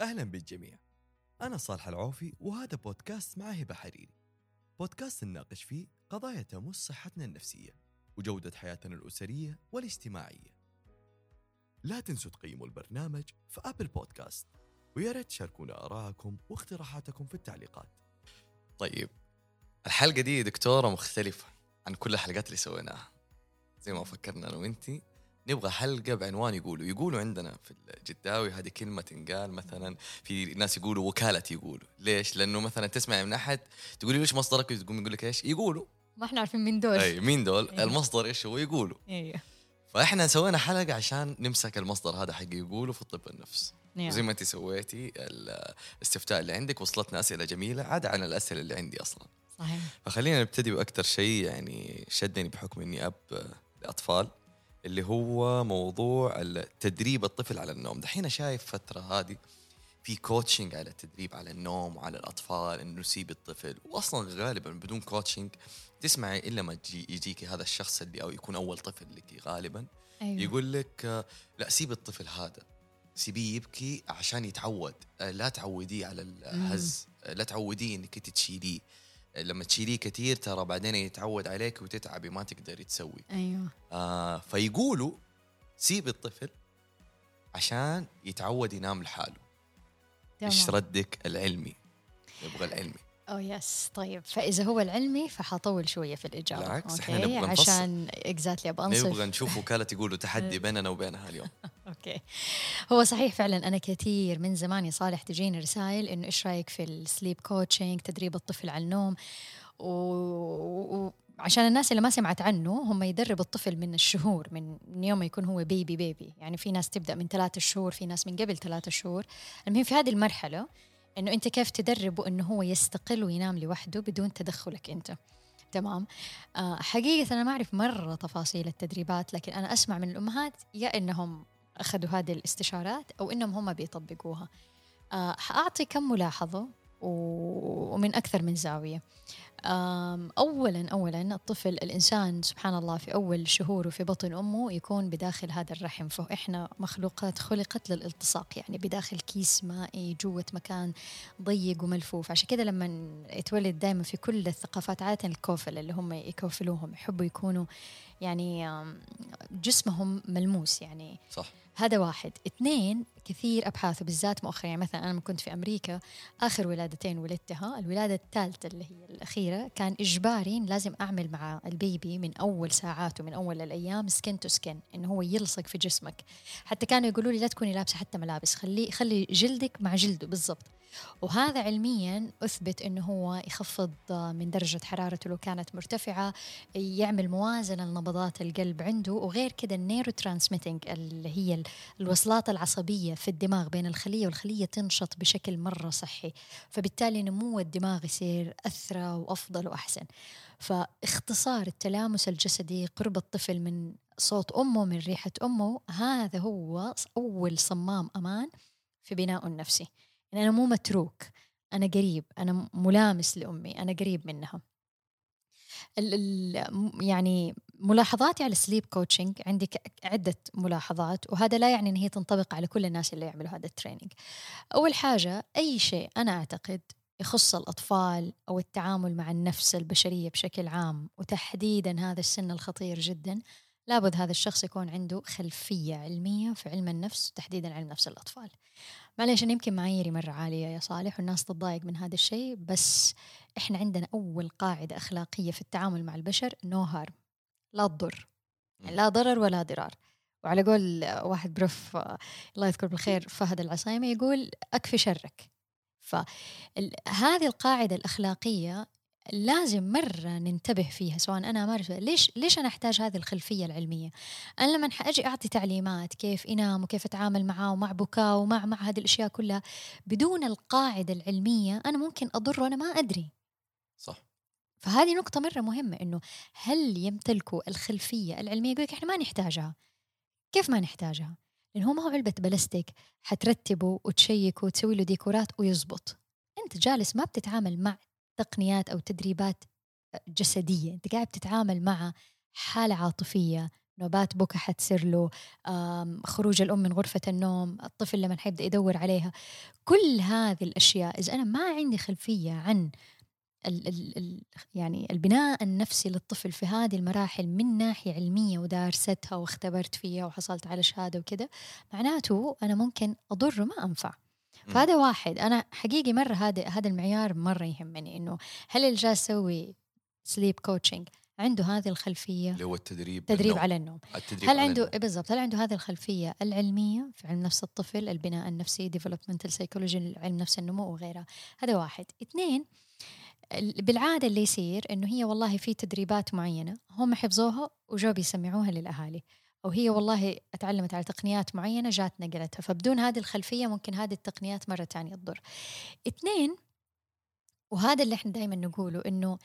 أهلا بالجميع. أنا صالح العوفي وهذا بودكاست مع هبة حريري بودكاست نناقش فيه قضايا تمس صحتنا النفسية وجودة حياتنا الأسرية والاجتماعية. لا تنسوا تقيموا البرنامج في أبل بودكاست ويا ريت تشاركونا آراءكم واقتراحاتكم في التعليقات. طيب الحلقة دي دكتورة مختلفة عن كل الحلقات اللي سويناها. زي ما فكرنا أنا وأنتي نبغى حلقة بعنوان يقولوا. يقولوا عندنا في الجداوي هذه كلمة تنقال مثلا في ناس يقولوا وكالة يقولوا. ليش؟ لأنه مثلا تسمع من أحد تقولي ليش مصدرك؟ تقوم يقول لك إيش؟ يقولوا. ما إحنا عارفين مين دول. أي مين دول؟ أيوة. المصدر إيش هو؟ يقولوا. أيوه. فإحنا سوينا حلقة عشان نمسك المصدر هذا حق يقولوا في طب النفس. نعم. وزي ما أنت سويتي الاستفتاء اللي عندك وصلتنا أسئلة جميلة عاد عن الأسئلة اللي عندي أصلا. صحيح. فخلينا نبتدي بأكثر شيء يعني شدني بحكم إني أب لأطفال. اللي هو موضوع تدريب الطفل على النوم. دحين شايف فترة هذه في coaching على التدريب على النوم وعلى الأطفال إنه نسيب الطفل. واصلا غالبا بدون coaching تسمعي إلا ما يجيكي هذا الشخص اللي أو يكون أول طفل لك غالبا. أيوه. يقول لك لا سيب الطفل هذا. سيبيه يبكي عشان يتعود. لا تعوديه على الهز. لا تعوديه إنك تشيليه. لما تشيليه كثير ترى بعدين يتعود عليك وتتعبي ما تقدري تسوي. أيوه. آه فيقولوا سيب الطفل عشان يتعود ينام لحاله. إيش ردك العلمي؟ نبغى العلمي. Oh yes طيب. فإذا هو العلمي فحطول شوية في الإجابة. بالعكس، okay؟ نبغى نفصل. عشان exactly أبغى أنصف. نبغى نشوف وكالة يقولوا تحدي بيننا وبينها اليوم. okay. هو صحيح فعلا أنا كثير من زمان يا صالح تجيني رسائل إنه إيش رأيك في ال sleep coaching تدريب الطفل على النوم؟ و- وعشان الناس اللي ما سمعت عنه هم يدرب الطفل من الشهور من من يوم ما يكون هو بيبي بيبي يعني في ناس تبدأ من ثلاثة شهور في ناس من قبل ثلاثة شهور. المهم في هذه المرحلة إنه أنت كيف تدربه إنه هو يستقل وينام لوحده بدون تدخلك أنت. تمام؟ آه حقيقة أنا ما أعرف مرة تفاصيل التدريبات لكن أنا أسمع من الأمهات يا إنهم أخذوا هذه الاستشارات أو إنهم هم بيطبقوها. آه حأعطي كم ملاحظة؟ ومن أكثر من زاوية. أولا أولا الطفل الإنسان سبحان الله في أول شهوره في بطن أمه يكون بداخل هذا الرحم فإحنا مخلوقات خلقت للالتصاق يعني بداخل كيس مائي جوة مكان ضيق وملفوف. عشان كده لما يتولد دائما في كل الثقافات عادة الكوفل اللي هم يكوفلوهم يحبوا يكونوا يعني جسمهم ملموس يعني. صح. هذا واحد. اثنين كثير أبحاث وبالذات مؤخرا يعني مثلا أنا لما كنت في أمريكا آخر ولادتين ولدتها الولادة الثالثة اللي هي الأخيرة كان إجباري لازم أعمل مع ال baby من أول ساعات ومن أول الأيام skin to skin إنه هو يلصق في جسمك. حتى كانوا يقولوا لي لا تكوني لابسة حتى ملابس خلي خلي جلدك مع جلده بالضبط. وهذا علميا أثبت إنه هو يخفض من درجة حرارته لو كانت مرتفعة يعمل موازنة لنبضات القلب عنده وغير كده ال neurotransmitting اللي هي ال- الوصلات العصبية في الدماغ بين الخلية والخلية تنشط بشكل مرة صحي فبالتالي نمو الدماغ يصير أثرى وأفضل وأحسن. فاختصار التلامس الجسدي قرب الطفل من صوت أمه من ريحة أمه هذا هو أول صمام أمان في بناء النفسي. يعني أنا مو متروك أنا قريب أنا ملامس لأمي أنا قريب منها. ال ال يعني ملاحظاتي على السليب كوتشنج عندي عدة ملاحظات وهذا لا يعني أن هي تنطبق على كل الناس اللي يعملوا هذا ال training أول حاجة أي شيء أنا أعتقد يخص الأطفال أو التعامل مع النفس البشرية بشكل عام وتحديدا هذا السن الخطير جدا لابد هذا الشخص يكون عنده خلفية علمية في علم النفس وتحديدا علم نفس الأطفال. معليش أنا يمكن معاييري مرة عالية يا صالح والناس تتضايق من هذا الشيء بس إحنا عندنا أول قاعدة أخلاقية في التعامل مع البشر no harm لا تضر. يعني لا ضرر ولا ضرار. وعلى قول واحد بروف الله يذكر بالخير فهد العصايمة يقول أكفي شرك. فهذه القاعدة الأخلاقية لازم مرة ننتبه فيها سواء أنا أمارس ليش ليش أنا أحتاج هذه الخلفية العلمية؟ أنا لما أجي أعطي تعليمات كيف ينام وكيف أتعامل معاه ومع بكاء ومع مع هذه الأشياء كلها بدون القاعدة العلمية أنا ممكن أضر وأنا ما أدري. صح. فهذه نقطة مرة مهمة إنه هل يمتلكوا الخلفية العلمية؟ يقول لك إحنا ما نحتاجها. كيف ما نحتاجها؟ لأن هو ما هو علبة بلاستيك حترتبه وتشيكه وتسوي له ديكورات ويزبط. أنت جالس ما بتتعامل مع تقنيات أو تدريبات جسدية أنت قاعد بتتعامل مع حالة عاطفية نوبات بكى حتصير له خروج الأم من غرفة النوم الطفل لما حيبدأ يدور عليها. كل هذه الأشياء إذا أنا ما عندي خلفية عن ال ال ال يعني البناء النفسي للطفل في هذه المراحل من ناحية علمية ودارستها واختبرت فيها وحصلت على شهادة وكذا معناته أنا ممكن أضر وما أنفع. فهذا واحد أنا حقيقي مرة هذا هذا المعيار مرة يهمني إنه هل اللي جالس يسوي سليب كوتشنج عنده هذه الخلفية اللي هو التدريب تدريب. على النوم التدريب هل على عنده. بالضبط هل عنده هذه الخلفية العلمية في علم نفس الطفل البناء النفسي developmental psychology علم نفس النمو وغيرها هذا واحد اثنين بالعادة اللي يصير إنه هي والله في تدريبات معينة هم حفظوها وجو بيسمعوها للأهالي. أو هي والله اتعلمت على تقنيات معينة جات نقلتها. فبدون هذه الخلفية ممكن هذه التقنيات مرة تانية تضر. اثنين وهذا اللي إحنا دائما نقوله إنه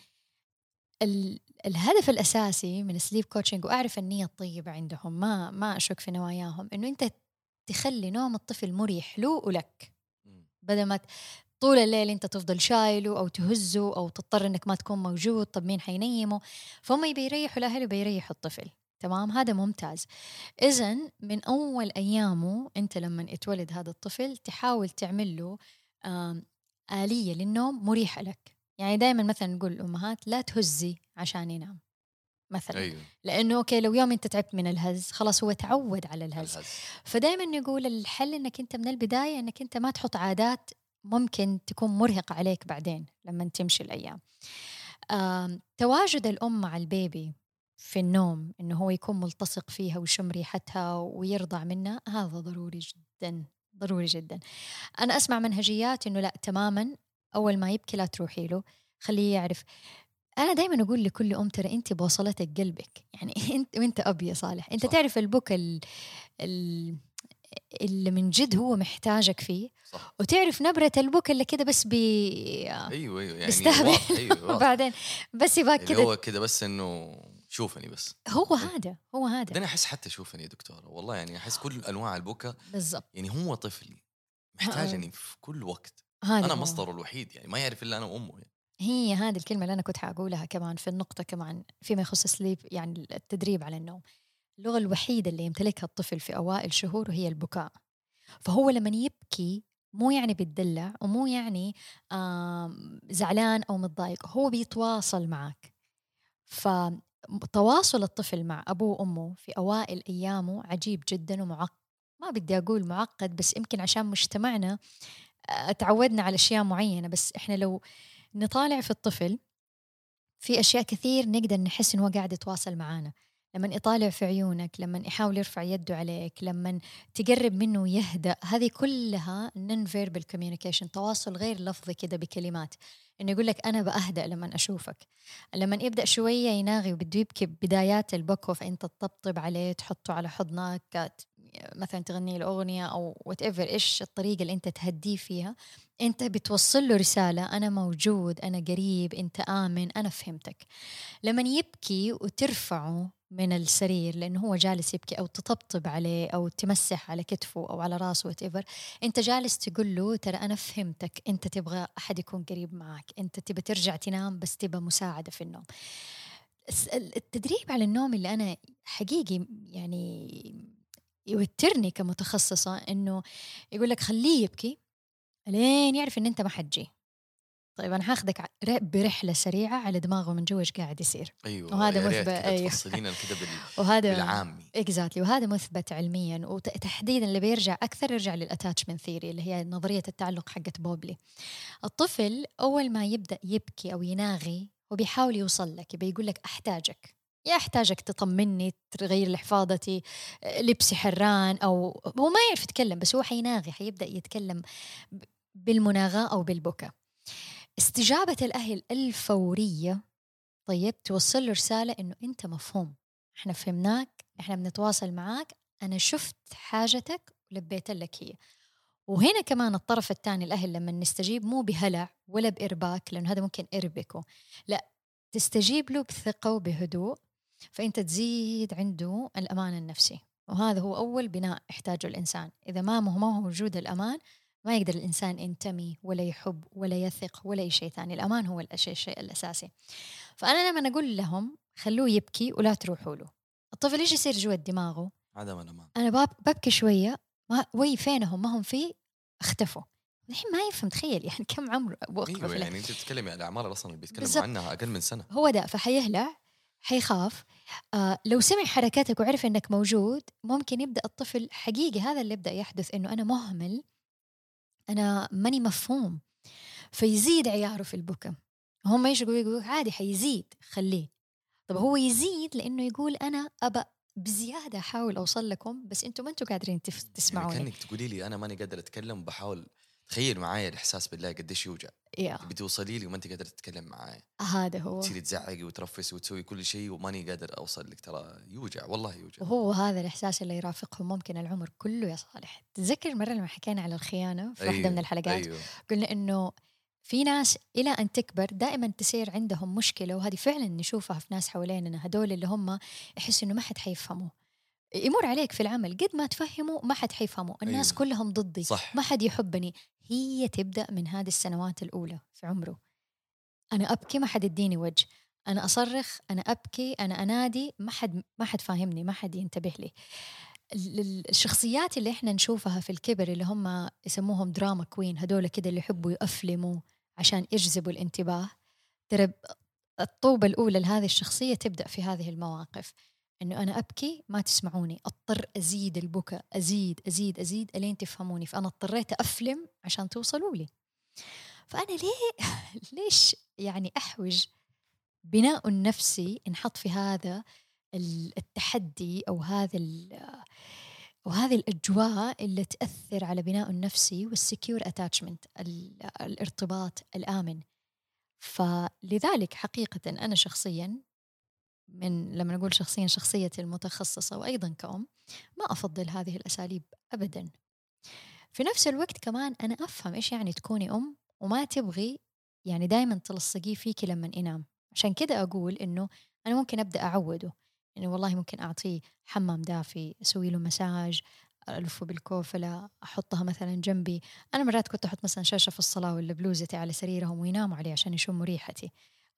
ال- الهدف الأساسي من sleep coaching وأعرف النية الطيبة عندهم ما ما أشك في نواياهم إنه أنت تخلي نوم الطفل مريح له ولك. بدل ما طول الليل أنت تفضل شايله أو تهزه أو تضطر إنك ما تكون موجود طب مين حينيمه؟ فهم يبي يريحوا الأهل وبيريحوا الطفل. تمام؟ هذا ممتاز. اذا من أول أيامه أنت لما يتولد هذا الطفل تحاول تعمل له آلية للنوم مريحة لك. يعني دائما مثلا نقول الأمهات لا تهزي عشان ينام مثلا. أيوه. لأنه okay لو يوم أنت تعبت من الهز خلاص هو تعود على الهز. الهز. فدائما نقول الحل إنك أنت من البداية إنك أنت ما تحط عادات ممكن تكون مرهقة عليك بعدين لما تمشي الأيام. آم، تواجد الأم مع ال baby في النوم إنه هو يكون ملتصق فيها ويشم ريحتها ويرضع منها هذا ضروري جدا ضروري جدا. أنا أسمع منهجيات إنه لا تماما أول ما يبكي لا تروحي له خليه يعرف أنا دائما أقول لكل أم ترى أنت بوصلتك قلبك يعني أنت وأنت اب يا صالح أنت صح. تعرف البكا ال- ال- اللي من جد هو محتاجك فيه. صح. وتعرف نبرة البكا اللي كده بس بي أيوه أيوه يعني بيستهبل. أيوه واضح. وبعدين بس يبقى اللي كده. هو كده بس إنه شوفني بس. هو هذا هو هذا. بعدين أحس حتى شوفني يا دكتورة والله يعني أحس كل أنواع البكا بالضبط. يعني هو طفلي محتاجني في كل وقت. أنا. مصدره الوحيد يعني ما يعرف إلا أنا وأمه يعني. هي هذه الكلمة اللي أنا كنت حقولها كمان في النقطة كمان فيما يخص سليب يعني التدريب على النوم. اللغة الوحيدة اللي يمتلكها الطفل في أوائل شهوره هي البكاء. فهو لما يبكي مو يعني بيتدلع ومو يعني زعلان أو متضايق هو بيتواصل معك فتواصل الطفل مع أبوه وأمه في أوائل أيامه عجيب جدا ومعقد. ما بدي أقول معقد بس يمكن عشان مجتمعنا آه، تعودنا على أشياء معينة. بس إحنا لو نطالع في الطفل في أشياء كثير نقدر نحس إنه هو قاعد يتواصل معانا. لما يطالع في عيونك لما يحاول يرفع يده عليك لما تقرب منه ويهدأ هذه كلها non verbal communication تواصل غير لفظي كده بكلمات. إنه يقول لك أنا بأهدأ لما أشوفك. لما يبدأ شوية يناغي وبده يبكي بدايات البكا فانت تطبطب عليه تحطه على حضنك مثلا تغني له أغنية أو whatever إيش الطريقة اللي أنت تهديه فيها؟ أنت بتوصل له رسالة أنا موجود أنا قريب أنت آمن أنا فهمتك. لما يبكي وترفعه من السرير لأنه هو جالس يبكي أو تطبطب عليه أو تمسح على كتفه أو على راسه what أنت جالس تقول له ترى أنا فهمتك أنت تبغى أحد يكون قريب معك أنت تبى ترجع تنام بس تبى مساعدة في النوم. التدريب على النوم اللي أنا حقيقي يعني يوترني كمتخصصة إنه يقول لك خليه يبكي لين يعرف إن أنت ما حتجي. طيب ع- ر- برحلة سريعة على دماغه من جوا إيش قاعد يصير. أيوه وهذا مثبت- أيوه. تفصلينا كده بال... وهذا بالعامي. exactly وهذا مثبت علميا وتحديدا اللي بيرجع أكثر يرجع لل attachment theory اللي هي نظرية التعلق حقت بولبي. الطفل أول ما يبدأ يبكي أو يناغي هو بيحاول يوصل لك يبي يقول لك أحتاجك. يا أحتاجك تطمني تغير لي حفاضتي لبسي حران أو هو ما يعرف يتكلم بس هو حيناغي حيبدأ يتكلم بالمناغاة أو بالبكاء. استجابة الأهل الفورية طيب توصل له رسالة إنه أنت مفهوم. إحنا فهمناك إحنا بنتواصل معاك أنا شفت حاجتك ولبيت لك هي. وهنا كمان الطرف الثاني الأهل لما نستجيب مو بهلع ولا بإرباك لأنه هذا ممكن إربكه. لا تستجيب له بثقة وبهدوء فأنت تزيد عنده الأمان النفسي. وهذا هو أول بناء يحتاجه الإنسان. إذا ما هو موجود الأمان ما يقدر الإنسان ينتمي ولا يحب ولا يثق ولا أي شيء ثاني. الأمان هو الشيء الشيء الأساسي. فأنا لما أقول لهم خلوه يبكي ولا تروحوا له. الطفل إيش يصير جوا دماغه؟ عدم الأمان. أنا باب- ببكي شوية ما وي فينهم؟ ما هم فيه اختفوا. الحين ما يفهم تخيل يعني كم عمره وقف أيوه. يعني أنت بتتكلمي على الاعمار اللي أصلا بيتكلموا بالضبط. عنها أقل من سنة. هو ده فحيهلع حيخاف. آه لو سمع حركاتك وعرف إنك موجود ممكن يبدأ الطفل حقيقي هذا اللي يبدأ يحدث إنه أنا مهمل أنا ماني مفهوم. فيزيد عياره في البكا. هم إيش يقولوا يقولوا عادي حيزيد خليه. طب هو يزيد لأنه يقول أنا ابى بزيادة أحاول أوصل لكم بس أنتم ما أنتم قادرين يعني تسمعوني. كأنك تقولي لي أنا ماني قادر أتكلم وبحاول تخيل معايا الإحساس بالله قديش يوجع. يا. تبي توصلي لي وما أنت قادرة تتكلم معايا. هذا هو. تصيري تزعقي وترفسي وتسوي كل شيء وماني قادر أوصل لك. ترى يوجع والله يوجع. وهو هذا الإحساس اللي يرافقهم ممكن العمر كله يا صالح. تتذكر مرة لما حكينا على الخيانة في واحدة من الحلقات؟ أيوه. قلنا إنه في ناس إلى أن تكبر دائما تصير عندهم مشكلة وهذه فعلا نشوفها في ناس حواليننا هدول اللي هم يحسوا إنه ما حد حيفهموا يمر عليك في العمل قد ما تفهموا ما حد حيفهموا الناس أيوة. كلهم ضدي. صح. ما حد يحبني. هي تبدأ من هذه السنوات الأولى في عمره. أنا أبكي ما حد يديني وجه. أنا أصرخ أنا أبكي أنا أنادي ما حد ما حد فاهمني ما حد ينتبه لي. ال- ال- الشخصيات اللي إحنا نشوفها في الكبر اللي هم يسموهم دراما كوين هدول كده اللي يحبوا يأفلموا عشان يجذبوا الانتباه ترى الطوبة الأولى لهذه الشخصية تبدأ في هذه المواقف. إنه أنا أبكي ما تسمعوني. أضطر أزيد البكاء أزيد أزيد أزيد إلين تفهموني. فأنا اضطريت أفلم عشان توصلوا لي. فأنا ليه ليش يعني أحوج بناء النفسي انحط في هذا ال- التحدي أو هذا ال- أو هذه الأجواء اللي تأثر على بناء النفسي وال secure attachment الارتباط الآمن. فلذلك حقيقة أنا شخصيا من لما نقول شخصيا شخصيتي المتخصصة وأيضا كأم ما أفضل هذه الأساليب أبدا. في نفس الوقت كمان أنا أفهم إيش يعني تكوني أم وما تبغي يعني دائما تلصقيه فيكي لما ينام. عشان كده أقول إنه أنا ممكن أبدأ أعوده. يعني والله ممكن أعطيه حمام دافي أسوي له مساج ألفه بالكوفلة أحطها مثلا جنبي. أنا مرات كنت أحط مثلا شاشة في الصلاة ولا بلوزتي على سريرهم ويناموا عليه عشان يشموا ريحتي.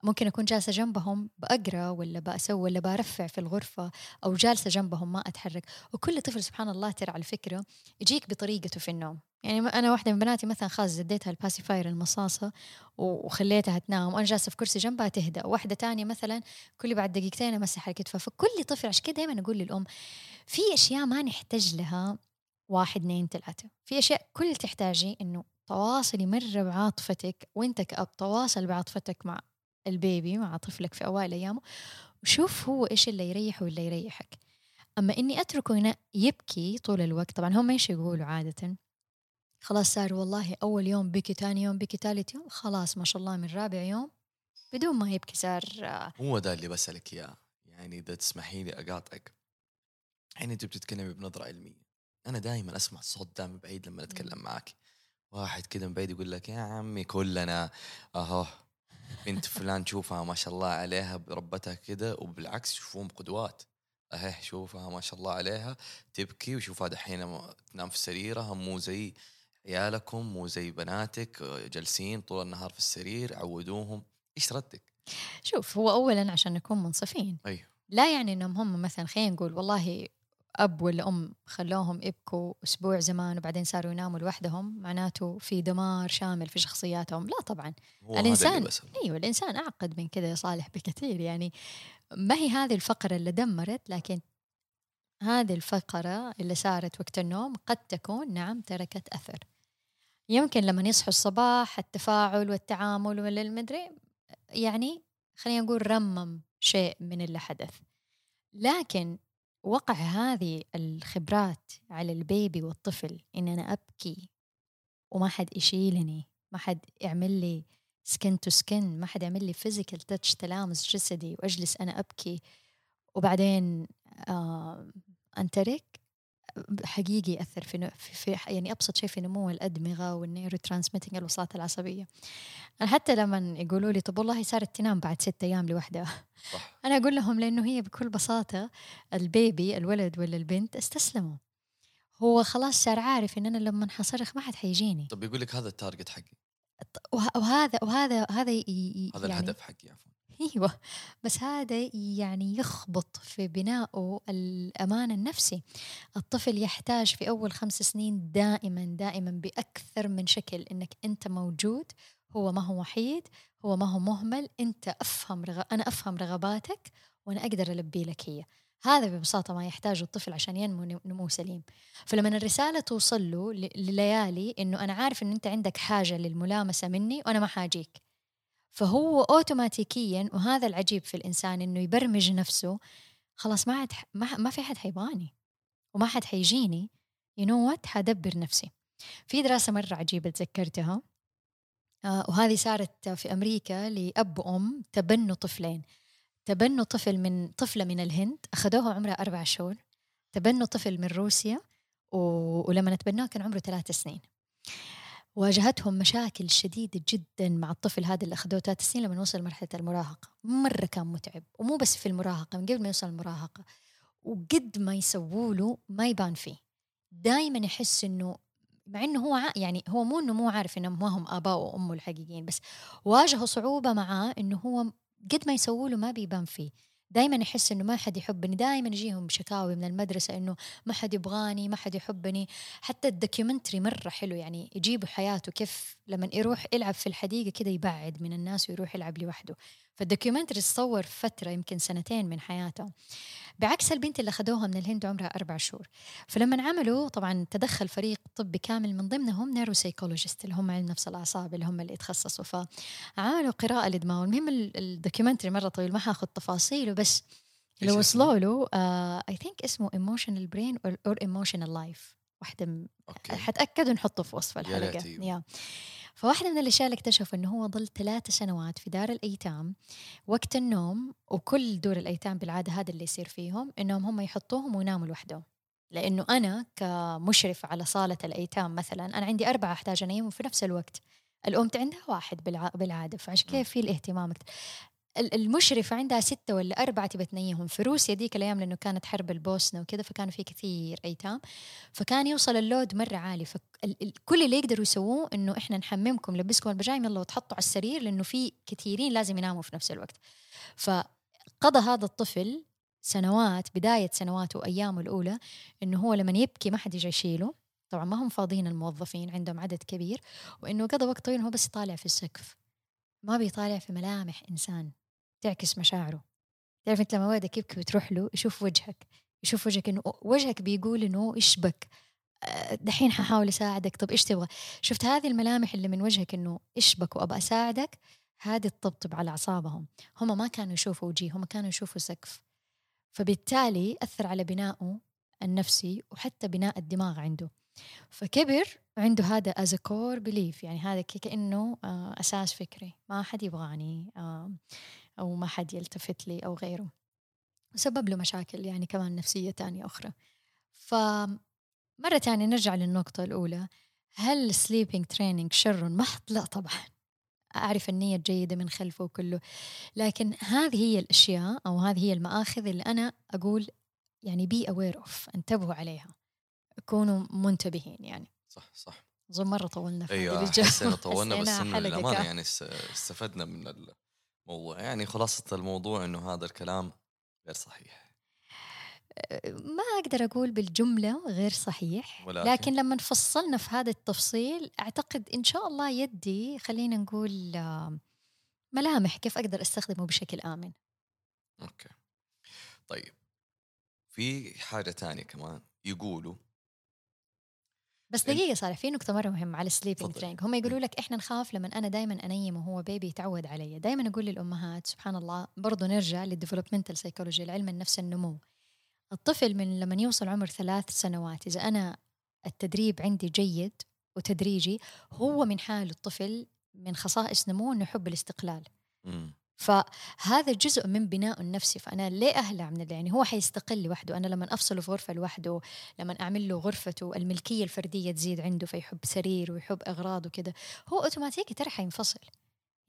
ممكن أكون جالسة جنبهم بأقرأ ولا بأسوي ولا برفع في الغرفة أو جالسة جنبهم ما أتحرك. وكل طفل سبحان الله ترى على فكرة يجيك بطريقته في النوم. يعني أنا واحدة من بناتي مثلا خلاص زديتها الباسيفاير المصاصة وخليتها تنام وأنا جالسة في كرسي جنبها تهدأ. واحدة تانية مثلا كل بعد دقيقتين أمسح على كتفها. فكل طفل عشان كده دائما أقول للأم في أشياء ما نحتاج لها واحد اثنين ثلاثة. في أشياء كل تحتاجي إنه تواصلي مرة بعاطفتك وانت كأب تواصل بعاطفتك مع البيبي مع طفلك في أوائل أيامه وشوف هو إيش اللي يريحه واللي يريحك. أما إني أتركه هنا يبكي طول الوقت طبعا هم إيش يقولوا عادة؟ خلاص صار والله أول يوم بكي تاني يوم بكي ثالث يوم خلاص ما شاء الله من رابع يوم بدون ما يبكي صار آه، هو ده اللي بسألك إياه؟ يعني إذا تسمحي لي أقاطعك. يعني أنت بتتكلمي بنظرة علمية. أنا دائما أسمع الصوت ده من بعيد لما أتكلم معك. واحد كده من بعيد يقول لك يا عمي كلنا أهو. بنت فلان تشوفها ما شاء الله عليها ربتها كده وبالعكس يشوفون قدوات. أهي شوفها ما شاء الله عليها تبكي وشوفها دحين تنام في سريرها مو زي عيالكم مو زي بناتك جالسين طول النهار في السرير عودوهم. إيش ردك؟ شوف هو أولا عشان نكون منصفين. أيوه. لا يعني إنهم هم مثلا خلينا نقول والله أب ولا ام خلوهم يبكوا أسبوع زمان وبعدين صاروا يناموا لوحدهم معناته في دمار شامل في شخصياتهم. لا طبعا. بسأل أيوه الإنسان أعقد من كذا يا صالح بكثير يعني. ما هي هذه الفقرة اللي دمرت لكن هذه الفقرة اللي صارت وقت النوم قد تكون نعم تركت أثر. يمكن لما يصحوا الصباح التفاعل والتعامل ولا المدري يعني خلينا نقول رمم شيء من اللي حدث. لكن وقع هذه الخبرات على ال baby والطفل إن أنا أبكي وما حد يشيلني ما حد يعمل لي skin to skin ما حد يعمل لي physical touch تلامس جسدي وأجلس أنا أبكي. وبعدين آه أنترك. حقيقي يأثر في, في, في يعني أبسط شيء في نمو الأدمغة وال neurotransmitting الوساطه العصبية. أنا حتى لما يقولوا لي طب والله صارت تنام بعد ستة أيام لوحدها. صح. أنا أقول لهم لأنه هي بكل بساطة ال baby الولد ولا البنت استسلموا. هو خلاص صار عارف إن أنا لما حصرخ ما حد حيجيني. طب يقول لك هذا ال target حقي. وه- وهذا وهذا هذا هذا يعني الهدف حقي عفوا. أيوه. بس هذا يعني يخبط في بنائه الامان النفسي. الطفل يحتاج في أول خمس سنين دائما دائما بأكثر من شكل. إنك أنت موجود هو ما هو وحيد هو ما هو مهمل أنت أفهم رغ... أنا أفهم رغباتك وأنا أقدر ألبي لك هي. هذا ببساطة ما يحتاجه الطفل عشان ينمو نمو سليم. فلما الرسالة توصل له لليالي إنه أنا عارف انه أنت عندك حاجة للملامسة مني وأنا ما حاجيك. فهو أوتوماتيكيا وهذا العجيب في الإنسان إنه يبرمج نفسه خلاص ما عاد ما, ما في حد حيبغاني وما حد حيجيني. you know what حأدبر نفسي. في دراسة مرة عجيبة تذكرتها. آه وهذه صارت في أمريكا لأب وأم تبنوا طفلين. تبنوا طفل من طفلة من الهند أخذوها عمرها أربع شهور. تبنوا طفل من روسيا و... ولما تبنوه كان عمره ثلاث سنين. واجهتهم مشاكل شديدة جدا مع الطفل هذا اللي أخذوه ثلاث سنين لما وصل مرحلة المراهقة. مرة كان متعب ومو بس في المراهقة من قبل ما يوصل المراهقة. وقد ما يسووا له ما يبان فيه. دائما يحس إنه مع إنه هو يعني هو مو إنه مو عارف إنهم ما هم آباء وأمه الحقيقيين بس واجهوا صعوبة معاه إنه هو قد ما يسووا له ما بيبان فيه. دائما يحس إنه ما حد يحبني دائما يجيهم شكاوي من المدرسة إنه ما حد يبغاني ما حد يحبني. حتى ال documentary مرة حلو يعني يجيبوا حياته كيف لما يروح يلعب في الحديقة كذا يبعد من الناس ويروح يلعب لوحده. فال documentary تصور فترة يمكن سنتين من حياته. بعكس البنت اللي اخذوها من الهند عمرها أربع شهور. فلما عملوا طبعا تدخل فريق طبي كامل من ضمنهم neuropsychologist اللي هم علم نفس الأعصاب اللي هم اللي يتخصصوا. فعملوا قراءة لدماغه المهم ال documentary مرة طويل ما حاخذ تفاصيله بس لو وصلوا له I think اسمه emotional brain or emotional life واحدة حتأكد ونحطه في وصف الحلقة. يا فواحدة من الأشياء اللي اكتشف أنه هو ظل ثلاثة سنوات في دار الأيتام وقت النوم وكل دور الأيتام بالعادة هذا اللي يصير فيهم أنهم هم يحطوهم ويناموا لوحدهم. لأنه أنا كمشرف على صالة الأيتام مثلا أنا عندي أربعة أحتاج أنيمهم في نفس الوقت. الأم عندها واحد بالعادة فعشان كيف في الاهتمام؟ المشرفة عندها ستة ولا أربعة تبى تنيهم في روسيا ديك الأيام لأنه كانت حرب البوسنة وكذا فكانوا في كثير أيتام. فكان يوصل اللود مرة عالي. فكل اللي يقدروا يسووه إنه إحنا نحممكم نلبسكم البجايم يلا وتحطوا على السرير لأنه في كثيرين لازم يناموا في نفس الوقت. فقضى هذا الطفل سنوات بداية سنواته وأيامه الأولى إنه هو لما يبكي ما حد يجي يشيله. طبعا ما هم فاضيين الموظفين عندهم عدد كبير. وإنه قضى وقت طويل هو بس يطالع في السقف. ما بيطالع في ملامح إنسان. تعكس مشاعره. تعرف أنت لما ولدك يبكي وتروح له يشوف وجهك يشوف وجهك إنه وجهك بيقول إنه إيش بك آه، دحين ححاول أساعدك. طب إيش تبغى؟ شفت هذه الملامح اللي من وجهك إنه إيش بك وابى أساعدك؟ هذه تطبطب على أعصابهم. هم ما كانوا يشوفوا وجيه هم كانوا يشوفوا سقف. فبالتالي أثر على بنائه النفسي وحتى بناء الدماغ عنده. فكبر عنده هذا as core belief يعني هذا كأنه آه، أساس فكري. ما حد يبغاني أو ما حد يلتفت لي أو غيره وسبب له مشاكل يعني كمان نفسية تانية أخرى. فمرة تانية نرجع للنقطة الأولى هل sleeping training شر محض؟ لا طبعا. أعرف النية الجيدة من خلفه وكله. لكن هذه هي الأشياء أو هذه هي المآخذ اللي أنا أقول يعني بي أوير أوف انتبهوا عليها. كونوا منتبهين يعني. صح صح. أظن مرة طولنا في أيوه حسينا طولنا بس إنه للأمانة يعني استفدنا من موضوع. يعني خلاصة الموضوع إنه هذا الكلام غير صحيح. ما أقدر أقول بالجملة غير صحيح ولكن, لكن لما فصلنا في هذا التفصيل أعتقد إن شاء الله يدي خلينا نقول ملامح كيف أقدر أستخدمه بشكل آمن. okay. طيب في حاجة تانية كمان يقولوا بس دقيقة صالح في نقطة مرة مهمة على ال sleeping training هم يقولوا لك إحنا نخاف لما أنا دائما أنيم وهو baby يتعود علي. دائما أقول للأمهات سبحان الله برضو نرجع لل developmental psychology العلم النفس النمو. الطفل من لما يوصل عمر ثلاث سنوات إذا أنا التدريب عندي جيد وتدريجي هو من حال الطفل من خصائص نموه إنه يحب الاستقلال. فهذا جزء من بناء النفسي فأنا ليه أهلع من يعني هو حيستقل لوحده. أنا لما افصله في غرفة لوحده لما أعمل له غرفته الملكية الفردية تزيد عنده فيحب سرير ويحب أغراض وكذا هو أوتوماتيكي ترى حينفصل.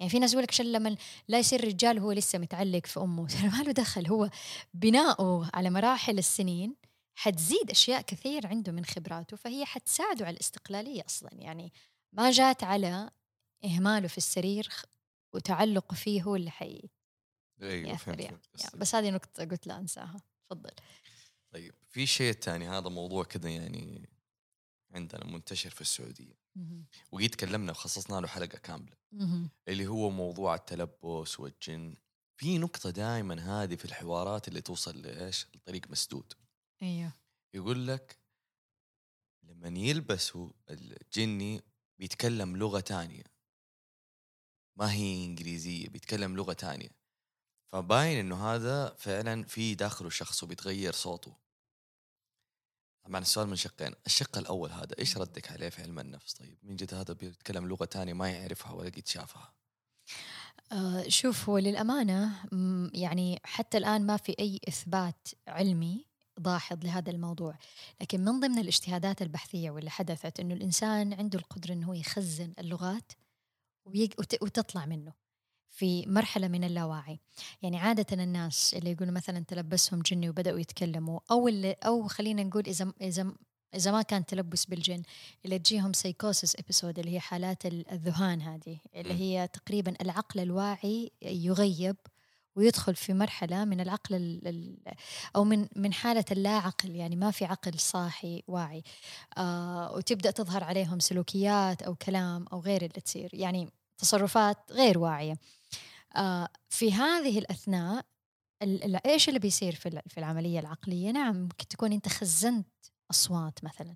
يعني في ناس يقول لك عشان لما لا يصير رجال هو لسه متعلق في أمه. ترى ما له دخل. هو بناؤه على مراحل السنين حتزيد أشياء كثير عنده من خبراته فهي حتساعده على الاستقلالية أصلا. يعني ما جات على إهماله في السرير وتعلقه فيه هو اللي حي أيوه فهمت يعني. بس هذه نقطة قلت لا أنساها. تفضل. طيب في شيء تاني هذا موضوع كذا يعني عندنا منتشر في السعودية. مهم. وقد تكلمنا وخصصنا له حلقة كاملة. مهم. اللي هو موضوع التلبس والجن. في نقطة دائما هذه في الحوارات اللي توصل لإيش؟ لطريق مسدود. أيوه. يقول لك لما يلبسوا الجني بيتكلم لغة تانية. ما هي إنجليزية بيتكلم لغة تانية. فباين إنه هذا فعلا في داخله شخص وبيتغير صوته. طبعا السؤال من شقين الشق الأول هذا إيش ردك عليه في علم النفس؟ طيب من جد هذا بيتكلم لغة تانية ما يعرفها ولا قد شافها. آه شوف هو للأمانة يعني حتى الآن ما في أي إثبات علمي داحض لهذا الموضوع. لكن من ضمن الاجتهادات البحثية واللي حدثت أنه الإنسان عنده القدرة أنه يخزن اللغات وتطلع منه في مرحلة من اللاوعي يعني عادة الناس اللي يقولوا مثلا تلبسهم جني وبدأوا يتكلموا أو اللي أو خلينا نقول إذا إذا إذا ما كان تلبس بالجن اللي تجيهم psychosis episode اللي هي حالات ال- الذهان هذه اللي. هي تقريبا العقل الواعي يغيب ويدخل في مرحلة من العقل ال- ال- أو من من حالة اللا عقل يعني ما في عقل صاحي واعي. آه وتبدأ تظهر عليهم سلوكيات أو كلام أو غير اللي تصير يعني تصرفات غير واعية. آه في هذه الأثناء ال- ال- إيش اللي بيصير في في العملية العقلية؟ نعم ممكن تكون أنت خزنت أصوات مثلا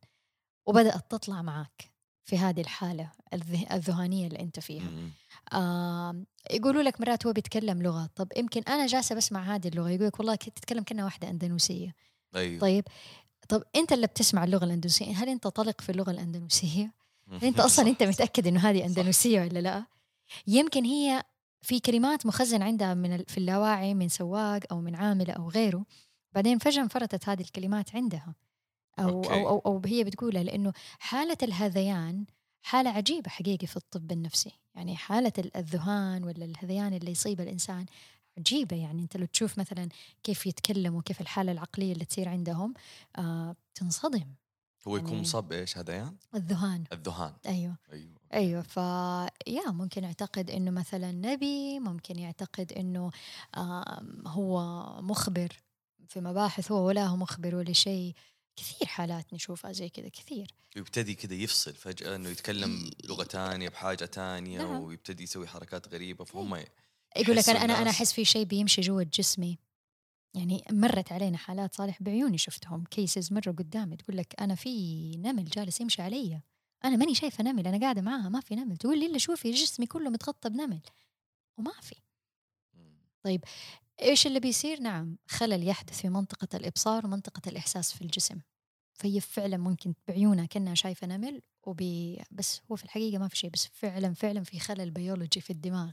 وبدأت تطلع معك في هذه الحالة الذه- الذهانية اللي أنت فيها. آه يقولوا لك مرات هو بيتكلم لغة. طب يمكن أنا جالسة بسمع هذه اللغة يقول لك والله كنت تتكلم كأنها واحدة أندونيسية. أيوه. طيب طب أنت اللي بتسمع اللغة الأندونيسية هل أنت طلق في اللغة الأندونيسية؟ هل أنت أصلا أنت متأكد إنه هذه أندونيسية ولا لا؟ يمكن هي في كلمات مخزن عندها من في اللاواعي من سواق أو من عاملة أو غيره. بعدين فجأة انفرطت هذه الكلمات عندها. أو, أوكي. أو, أو, أو هي بتقولها لأنه حالة الهذيان حالة عجيبة حقيقي في الطب النفسي. يعني حالة ال- الذهان ولا الهذيان اللي يصيب الإنسان عجيبة. يعني أنت لو تشوف مثلا كيف يتكلموا كيف الحالة العقلية اللي تصير عندهم آه تنصدم. هو يكون يعني- مصاب بإيش؟ هذيان؟ الذهان. الذهان. أيوه. أيوه أيوه ف يا ممكن يعتقد إنه مثلا نبي ممكن يعتقد إنه آم، هو مخبر في مباحث هو ولا هو مخبر ولا شيء. كثير حالات نشوفها زي كذا كثير. يبتدي كذا يفصل فجأة إنه يتكلم لغة تانية بحاجة تانية نعم. ويبتدي يسوي حركات غريبة فهم يقول لك أنا أنا. أحس في شيء بيمشي جوا جسمي. يعني مرت علينا حالات صالح بعيوني شفتهم كيسز مروا قدامي تقول لك أنا في نمل جالس يمشي علي. أنا ماني شايفة نمل أنا قاعدة معاها ما في نمل. تقول لي إلا شوفي جسمي كله متغطى بنمل. وما في. إيش اللي بيصير؟ نعم خلل يحدث في منطقة الإبصار ومنطقة الإحساس في الجسم. فهي فعلا ممكن بعيونها كأنها شايفة نمل وبي بس هو في الحقيقة ما في شيء بس فعلا فعلا في خلل بيولوجي في الدماغ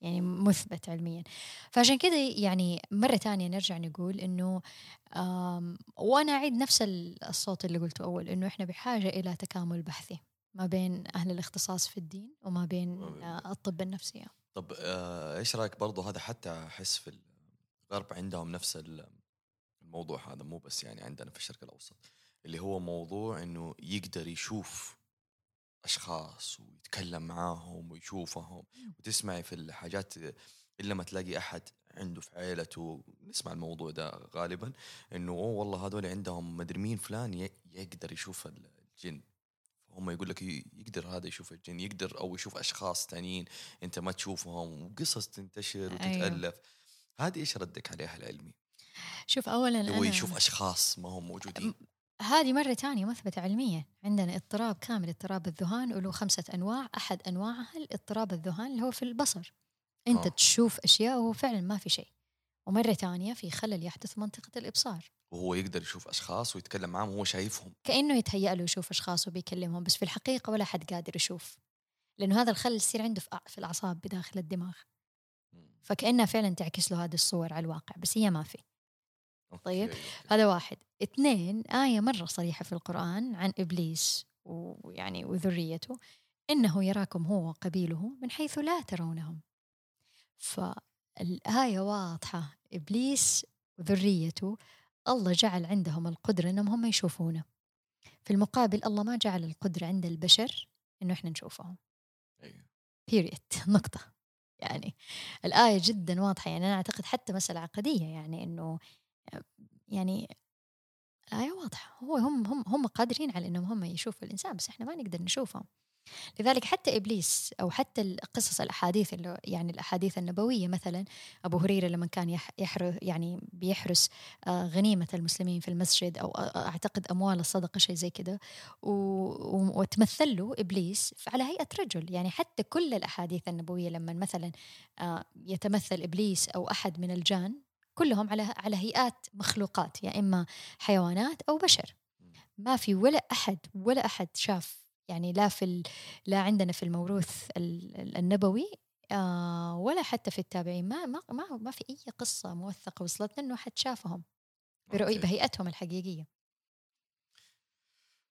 يعني مثبت علميا. فعشان كذا يعني مرة تانية نرجع نقول إنه وأنا أعيد نفس ال- الصوت اللي قلته أول إنه إحنا بحاجة إلى تكامل بحثي ما بين أهل الاختصاص في الدين وما بين آه، الطب النفسي. طب آه إيش رأيك برضو هذا حتى أحس في الغرب عندهم نفس ال- الموضوع هذا مو بس يعني عندنا في الشرق الأوسط اللي هو موضوع إنه يقدر يشوف أشخاص ويتكلم معاهم ويشوفهم وتسمعي في الحاجات إلا ما تلاقي أحد عنده في عائلته نسمع الموضوع ده غالبا إنه والله هذول عندهم مدري مين فلان يقدر يشوف الجن. هم يقول لك يقدر هذا يشوف الجن يقدر أو يشوف أشخاص تانيين أنت ما تشوفهم وقصص تنتشر أيوه. وتتألف هذه إيش ردك عليها العلمي؟ شوف اللي هو أنا- يشوف أشخاص ما هم موجودين هذه مرة تانية مثبتة علميا عندنا اضطراب كامل اضطراب الذهان وله خمسة أنواع أحد أنواعها الاضطراب الذهان اللي هو في البصر أنت آه. تشوف أشياء وهو فعلا ما في شيء ومرة تانية في خلل يحدث منطقة الإبصار وهو يقدر يشوف أشخاص ويتكلم معاهم وهو شايفهم. كأنه يتهيأ له يشوف أشخاص وبيكلمهم بس في الحقيقة ولا حد قادر يشوف لأنه هذا الخلل يصير عنده في الأعصاب بداخل الدماغ. فكأنها فعلا تعكس له هذه الصور على الواقع بس هي ما في. طيب. okay، okay. هذا واحد. اثنين آية مرة صريحة في القرآن عن إبليس ويعني وذريته إنه يراكم هو وقبيله من حيث لا ترونهم. فالآية واضحة. إبليس وذريته الله جعل عندهم القدرة إنهم هم يشوفونه. في المقابل الله ما جعل القدرة عند البشر إنه إحنا نشوفهم. أيوه. بيريد نقطة. يعني الآية جدا واضحة. يعني أنا أعتقد حتى مسألة عقدية يعني إنه يعني الآية واضحة. هو هم هم هم قادرين على إنهم هم يشوفوا الإنسان بس إحنا ما نقدر نشوفهم. لذلك حتى إبليس أو حتى القصص الأحاديث اللي يعني الأحاديث النبوية مثلا أبو هريرة لما كان يحرس يعني بيحرس آه، غنيمة المسلمين في المسجد أو أعتقد أموال الصدقة شيء زي كذا وتمثل له إبليس على هيئة رجل. يعني حتى كل الأحاديث النبوية لما مثلا آه، يتمثل إبليس أو أحد من الجان كلهم على على هيئات مخلوقات يا إما حيوانات أو بشر. ما في ولا أحد ولا أحد شاف يعني لا في لا عندنا في الموروث النبوي آه ولا حتى في التابعين. ما ما ما, ما في أي قصة موثقة وصلتنا إنه حد شافهم برؤية بهيئتهم الحقيقية.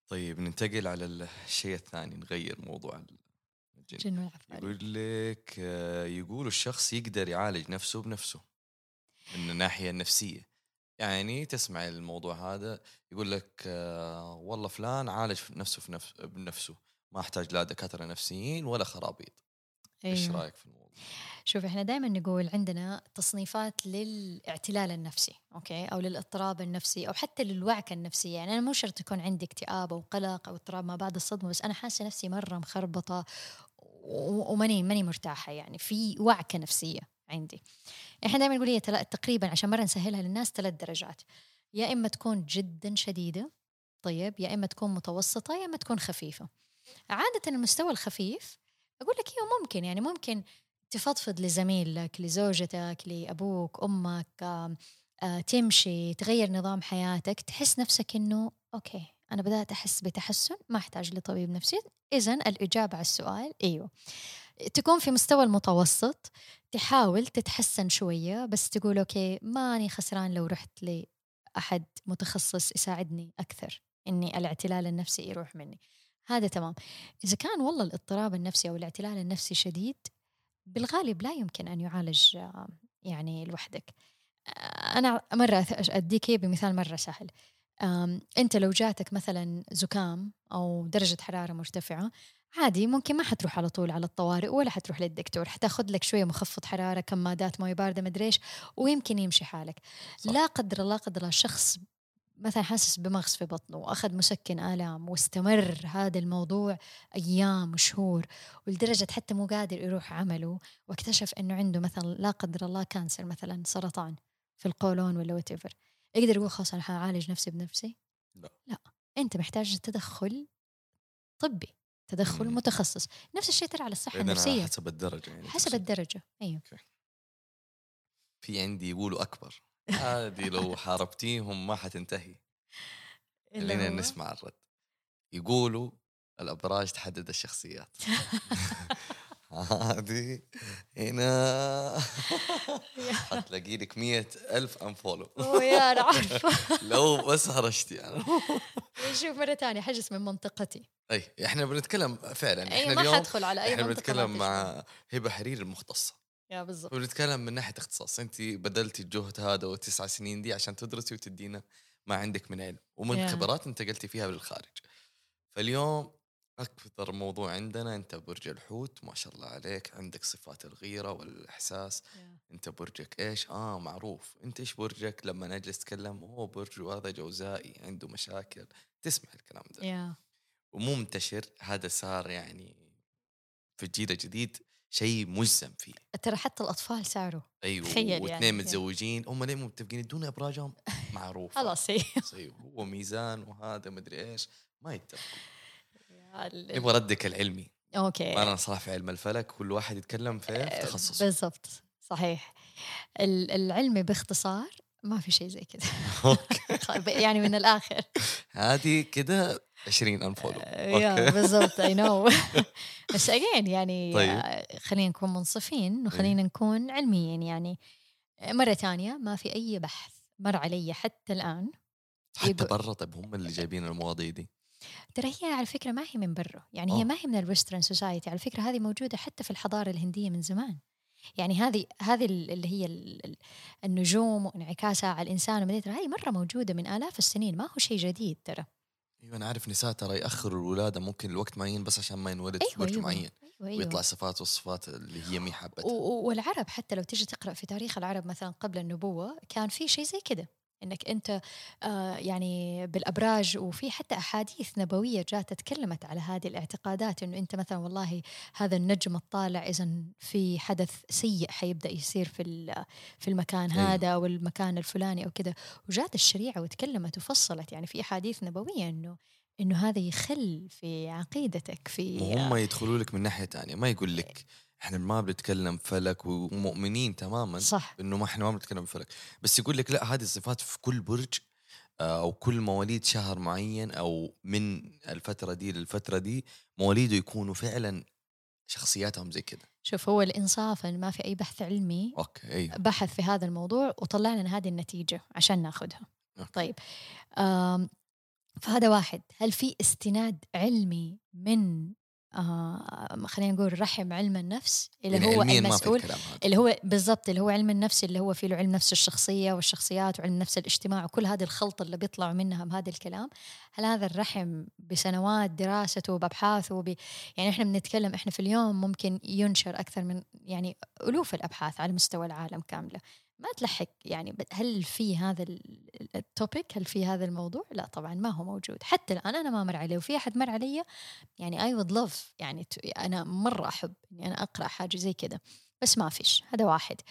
طيب ننتقل على الشيء الثاني نغير موضوع الجن. يقول لك آه، يقول الشخص يقدر يعالج نفسه بنفسه من الناحية النفسية. يعني تسمع الموضوع هذا يقول لك آه والله فلان عالج نفسه في نفس بنفسه ما أحتاج لا دكاترة نفسيين ولا خرابيط. أيوه. إيش رأيك في الموضوع؟ شوف إحنا دائما نقول عندنا تصنيفات للاعتلال النفسي أوكي؟ أو للاضطراب النفسي أو حتى للوعكه النفسيه يعني أنا مو شرط يكون عندي اكتئاب أو قلق أو اضطراب ما بعد الصدمة بس أنا حاسة نفسي مرة مخربطة وماني ماني مرتاحة يعني في وعكة نفسية. عندي. إحنا دائما نقول هي تقريبا عشان مرة نسهلها للناس ثلاث درجات. يا إما تكون جدا شديدة طيب يا إما تكون متوسطة يا إما تكون خفيفة. عادة المستوى الخفيف أقول لك أيوه ممكن يعني ممكن تفضفض لزميلك لزوجتك لأبوك أمك آه، تمشي تغير نظام حياتك تحس نفسك إنه أوكي أنا بدأت أحس بتحسن ما أحتاج لطبيب نفسي. اذا الإجابة على السؤال إيوه. تكون في مستوى المتوسط تحاول تتحسن شوية بس تقول أوكي ماني خسران لو رحت لأحد متخصص يساعدني أكثر إني الاعتلال النفسي يروح مني. هذا تمام. إذا كان والله الاضطراب النفسي أو الاعتلال النفسي شديد بالغالب لا يمكن أن يعالج يعني لوحدك. أنا مرة أديك بمثال مرة سهل. أنت لو جاتك مثلا زكام أو درجة حرارة مرتفعة عادي ممكن ما حتروح على طول على الطوارئ ولا حتروح للدكتور حتاخذ لك شوية مخفض حرارة كمادات موية باردة مدري إيش ويمكن يمشي حالك. صح. لا قدر الله قدر الله شخص مثلا حاسس بمغص في بطنه وأخذ مسكن آلام واستمر هذا الموضوع أيام وشهور ولدرجة حتى مو قادر يروح عمله واكتشف إنه عنده مثلا لا قدر الله كانسر مثلا سرطان في القولون ولا وات يقدر يقول خلاص أنا حعالج نفسي بنفسي؟ لا. لا. أنت محتاج تدخل طبي. تدخل مم. متخصص. نفس الشيء ترى على الصحة النفسية. حسب الدرجة يعني حسب الدرجة أيوه. okay. في عندي يقولوا أكبر. هذه لو حاربتيهم ما حتنتهي. خلينا نسمع الرد. يقولوا الأبراج تحدد الشخصيات. هذه هنا. حتلاقي لك مية ألف أنفولو يا أنا عارفة لو بس هرشتي يعني شوف مرة ثانية حجز من منطقتي. أي إحنا بنتكلم فعلا. إحنا أي ما اليوم حدخل على أي إحنا بنتكلم مع هبة حرير المختصة. يا بالضبط. بنتكلم من ناحية اختصاص. أنت بذلتي الجهد هذا والتسع سنين دي عشان تدرسي وتدينا ما عندك من علم. ومن خبرات انتقلتي فيها للخارج فاليوم أكثر موضوع عندنا أنت برج الحوت ما شاء الله عليك عندك صفات الغيرة والإحساس. yeah. أنت برجك إيش؟ آه معروف. أنت إيش برجك؟ لما نجلس نتكلم هو برج وهذا جوزائي عنده مشاكل. تسمع الكلام ده. yeah. ومو منتشر هذا صار يعني في الجيل الجديد شيء مجزم فيه. ترى حتى الأطفال صاروا أيوه واثنين يعني. متزوجين. هم ليه متفقين؟ يدون إبراجهم؟ معروف خلاص هو ميزان وهذا مدري إيش. ما يتفقوا نبغى ردك العلمي. أوكي. أنا صراحة في علم الفلك كل واحد يتكلم في أه، تخصصه. بالضبط. صحيح. العلمي باختصار ما في شيء زي كذا. يعني من الآخر. هذه كذا 20 انفولو يا بالضبط I know بس again يعني طيب. خلينا نكون منصفين وخلينا إيه. نكون علميين يعني. مرة ثانية ما في أي بحث مر علي حتى الآن؟ حتى برا؟ طيب هم اللي جايبين المواضيع دي. ترى هي على فكرة ما هي من برا يعني أوه. هي ما هي من ال western society على فكرة هذه موجودة حتى في الحضارة الهندية من زمان يعني هذه هذه اللي هي النجوم وانعكاسها على الإنسان هذه مرة موجودة من آلاف السنين ما هو شيء جديد ترى أيوه أنا عارف نساء ترى يأخروا الولادة ممكن لوقت معين بس عشان ما ينولد أيوة برج أيوة معين أيوة أيوة. ويطلع صفات والصفات اللي هي مي حابتها والعرب حتى لو تيجي تقرأ في تاريخ العرب مثلا قبل النبوة كان في شيء زي كده إنك أنت آه يعني بالأبراج وفي حتى أحاديث نبوية جاءت تكلمت على هذه الاعتقادات إنه أنت مثلا والله هذا النجم الطالع اذا في حدث سيء حيبدأ يصير في في المكان أيوة. هذا أو المكان الفلاني أو كده وجات الشريعة وتكلمت وفصلت يعني في أحاديث نبوية إنه إنه هذا يخل في عقيدتك في وهم يدخلوا لك من ناحية ثانية ما يقول لك إحنا ما بنتكلم فلك ومؤمنين تماما صح. إنه ما إحنا ما بنتكلم فلك. بس يقول لك لا هذه الصفات في كل برج آه، أو كل مواليد شهر معين أو من الفترة دي للفترة دي مواليده يكونوا فعلا شخصياتهم زي كده. شوف هو الإنصاف إن ما في أي بحث علمي okay بحث في هذا الموضوع وطلع لنا هذه النتيجة عشان ناخذها okay. طيب فهذا واحد. هل في استناد علمي من آه خلينا نقول رحم علم النفس اللي يعني هو المسؤول اللي هو بالضبط اللي هو علم النفس اللي هو فيه له علم نفس الشخصية والشخصيات وعلم نفس الاجتماع وكل هذه الخلطة اللي بيطلعوا منها بهذا الكلام. هل هذا الرحم بسنوات دراسته وبأبحاثه وب... يعني إحنا بنتكلم إحنا في اليوم ممكن ينشر أكثر من يعني ألوف الأبحاث على مستوى العالم كاملة. ما تلحق يعني هل في هذا التوبيك هل في هذا الموضوع؟ لا طبعا ما هو موجود. حتى الآن أنا ما مر علي وفي أحد مر علي يعني I would love يعني ت- أنا مرة أحب إني أنا أقرأ حاجة زي كده بس ما فيش هذا واحد.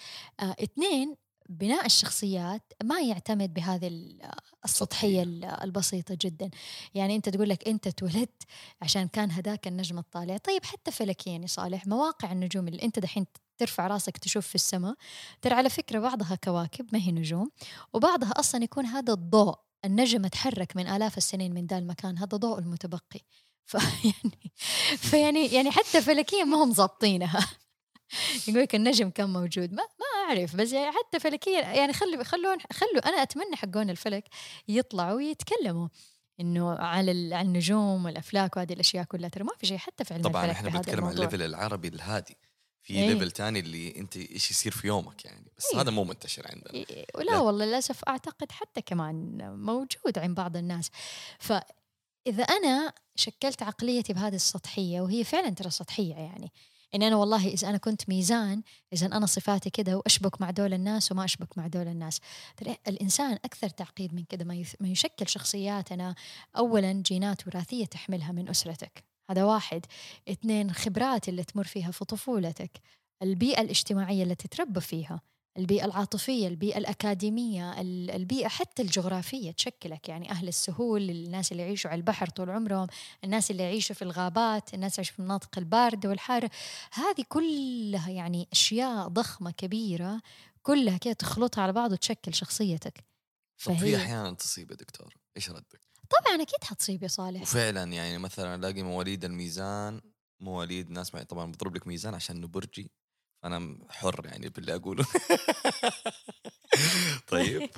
آه اثنين بناء الشخصيات ما يعتمد بهذه ال- السطحية ال- البسيطة جدا. يعني أنت تقول لك أنت اتولدت عشان كان هداك النجم الطالع. طيب حتى فلكيا يا صالح مواقع النجوم اللي أنت دحين ترفع راسك تشوف في السماء ترى على فكرة بعضها كواكب ما هي نجوم وبعضها أصلا يكون هذا الضوء النجم تحرك من آلاف السنين من ذا المكان هذا ضوء المتبقي. فيعني فيعني يعني حتى فلكيا ما هم ضابطينها يقول لك النجم كان موجود ما ما أعرف بس يعني حتى فلكيا يعني خلوا خلون خلوا أنا أتمنى حقون الفلك يطلعوا ويتكلموا إنه على على النجوم والأفلاك وهذه الأشياء كلها ترى ما في شيء حتى في علم طبعا إحنا بنتكلم عن. ال level العربي الهادي في إيه. level تاني اللي أنت إيش يصير في يومك يعني بس إيه. هذا مو منتشر عندنا إيه، ولا لا. والله للأسف أعتقد حتى كمان موجود عند بعض الناس فاذا أنا شكلت عقليتي بهذه السطحية وهي فعلا ترى سطحية يعني إن أنا والله إذا أنا كنت ميزان إذا أنا صفاتي كده وأشبك مع دول الناس وما أشبك مع دول الناس. ترى الإنسان أكثر تعقيد من كده ما يشكل شخصياتنا اولا جينات وراثية تحملها من أسرتك. هذا واحد. اثنين خبرات اللي تمر فيها في طفولتك البيئة الاجتماعية اللي تتربى فيها. البيئة العاطفية البيئة الأكاديمية ال- البيئة حتى الجغرافية تشكلك. يعني أهل السهول الناس اللي يعيشوا على البحر طول عمرهم الناس اللي يعيشوا في الغابات الناس اللي يعيشوا في المناطق الباردة والحارة. هذه كلها يعني أشياء ضخمة كبيرة كلها كده تخلطها على بعض وتشكل شخصيتك. طب في فهي أحيانا تصيب يا دكتور؟ إيش ردك؟ طبعا أكيد حتصيب يا صالح. وفعلا يعني مثلا ألاقي مواليد الميزان مواليد ناس معي طبعا بضرب لك ميزان عشان برجي فانا حر يعني باللي أقوله. طيب.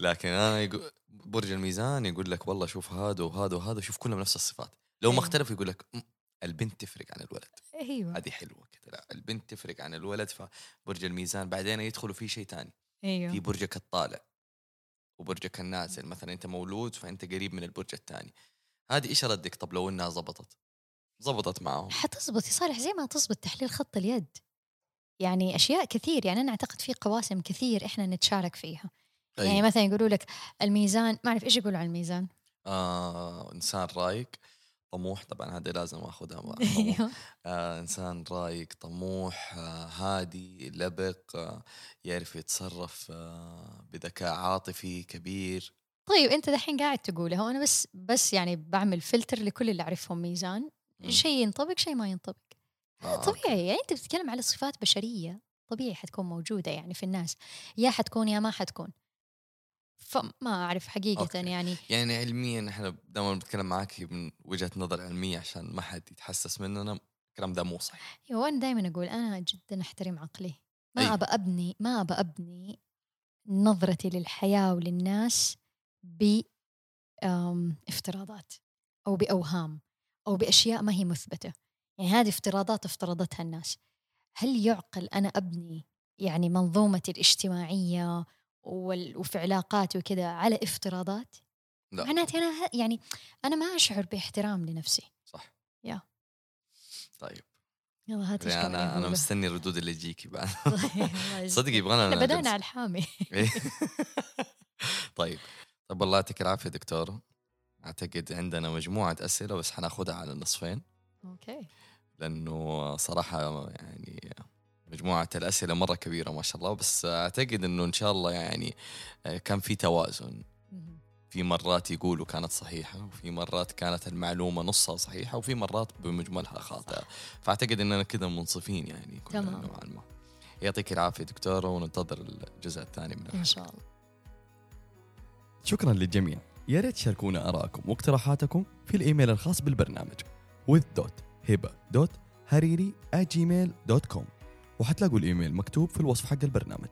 لكن أنا يقول برج الميزان يقول لك والله شوف هذا وهذا وهذا شوف كلهم نفس الصفات. لو ما أيوة. اختلف يقول لك "م، البنت تفرق عن الولد. أيوه. هذه حلوة كذا. لا البنت تفرق عن الولد فبرج الميزان بعدين يدخلوا في شيء ثاني في أيوه برجك الطالع وبرجك النازل. مثلا أنت مولود فأنت قريب من البرج الثاني هذه إيش ردك طب لو إنها زبطت؟ زبطت معهم. حتزبط يا صالح زي ما تزبط تحليل خط اليد. يعني أشياء كثير يعني أنا أعتقد في قواسم كثير إحنا نتشارك فيها يعني أي. مثلا يقولوا لك الميزان ما أعرف إيش يقولوا عن الميزان آه إنسان رايق طموح طبعا هذا لازم أخذها. أيوه آه إنسان رايق طموح آه هادي لبق آه يعرف يتصرف آه بذكاء عاطفي كبير طيب أنت دحين قاعد تقولها وأنا بس بس يعني بعمل فلتر لكل اللي أعرفهم ميزان. شيء ينطبق شيء ما ينطبق آه. طبيعي يعني أنت بتتكلم على صفات بشرية طبيعي حتكون موجودة يعني في الناس يا حتكون يا ما حتكون. فما أعرف حقيقة أوكي. يعني. يعني علميا إحنا دائما بنتكلم معك من وجهة نظر علمية عشان ما حد يتحسس مننا الكلام ده مو صحيح. أيوه وأنا دائما أقول أنا جدا أحترم عقلي. ما أي. ابى ابني ما ابى ابني نظرتي للحياة وللناس ب افتراضات أو بأوهام أو بأشياء ما هي مثبتة. يعني هذه افتراضات افترضتها الناس هل يعقل أنا أبني يعني منظومتي الاجتماعية وال- وفي علاقاتي وكذا على افتراضات لا معناتي أنا ه- يعني أنا ما أشعر باحترام لنفسي صح يا. طيب يلا هات يعني أنا أنا. مستني الردود اللي تجيكي بعد يجزاك. صدق يبغانا نجلس. على الحامي. طيب طيب الله يعطيك العافية دكتور أعتقد عندنا مجموعة أسئلة بس حناخدها على النصفين أوكي. لأنه صراحة يعني مجموعة الأسئلة مرة كبيرة ما شاء الله بس أعتقد إنه إن شاء الله يعني كان في توازن. في مرات يقولوا كانت صحيحة وفي مرات كانت المعلومة نصها صحيحة وفي مرات بمجملها خاطئة. فأعتقد أننا كذا منصفين يعني كلنا تمام. نوعا ما. يعطيك العافية دكتورة وننتظر الجزء الثاني من إن الحلقة شاء الله. شكرا للجميع. يا ريت تشاركونا آراءكم واقتراحاتكم في الإيميل الخاص بالبرنامج. with.hiba.hariri@gmail.com وحتلاقوا الإيميل مكتوب في الوصف حق البرنامج.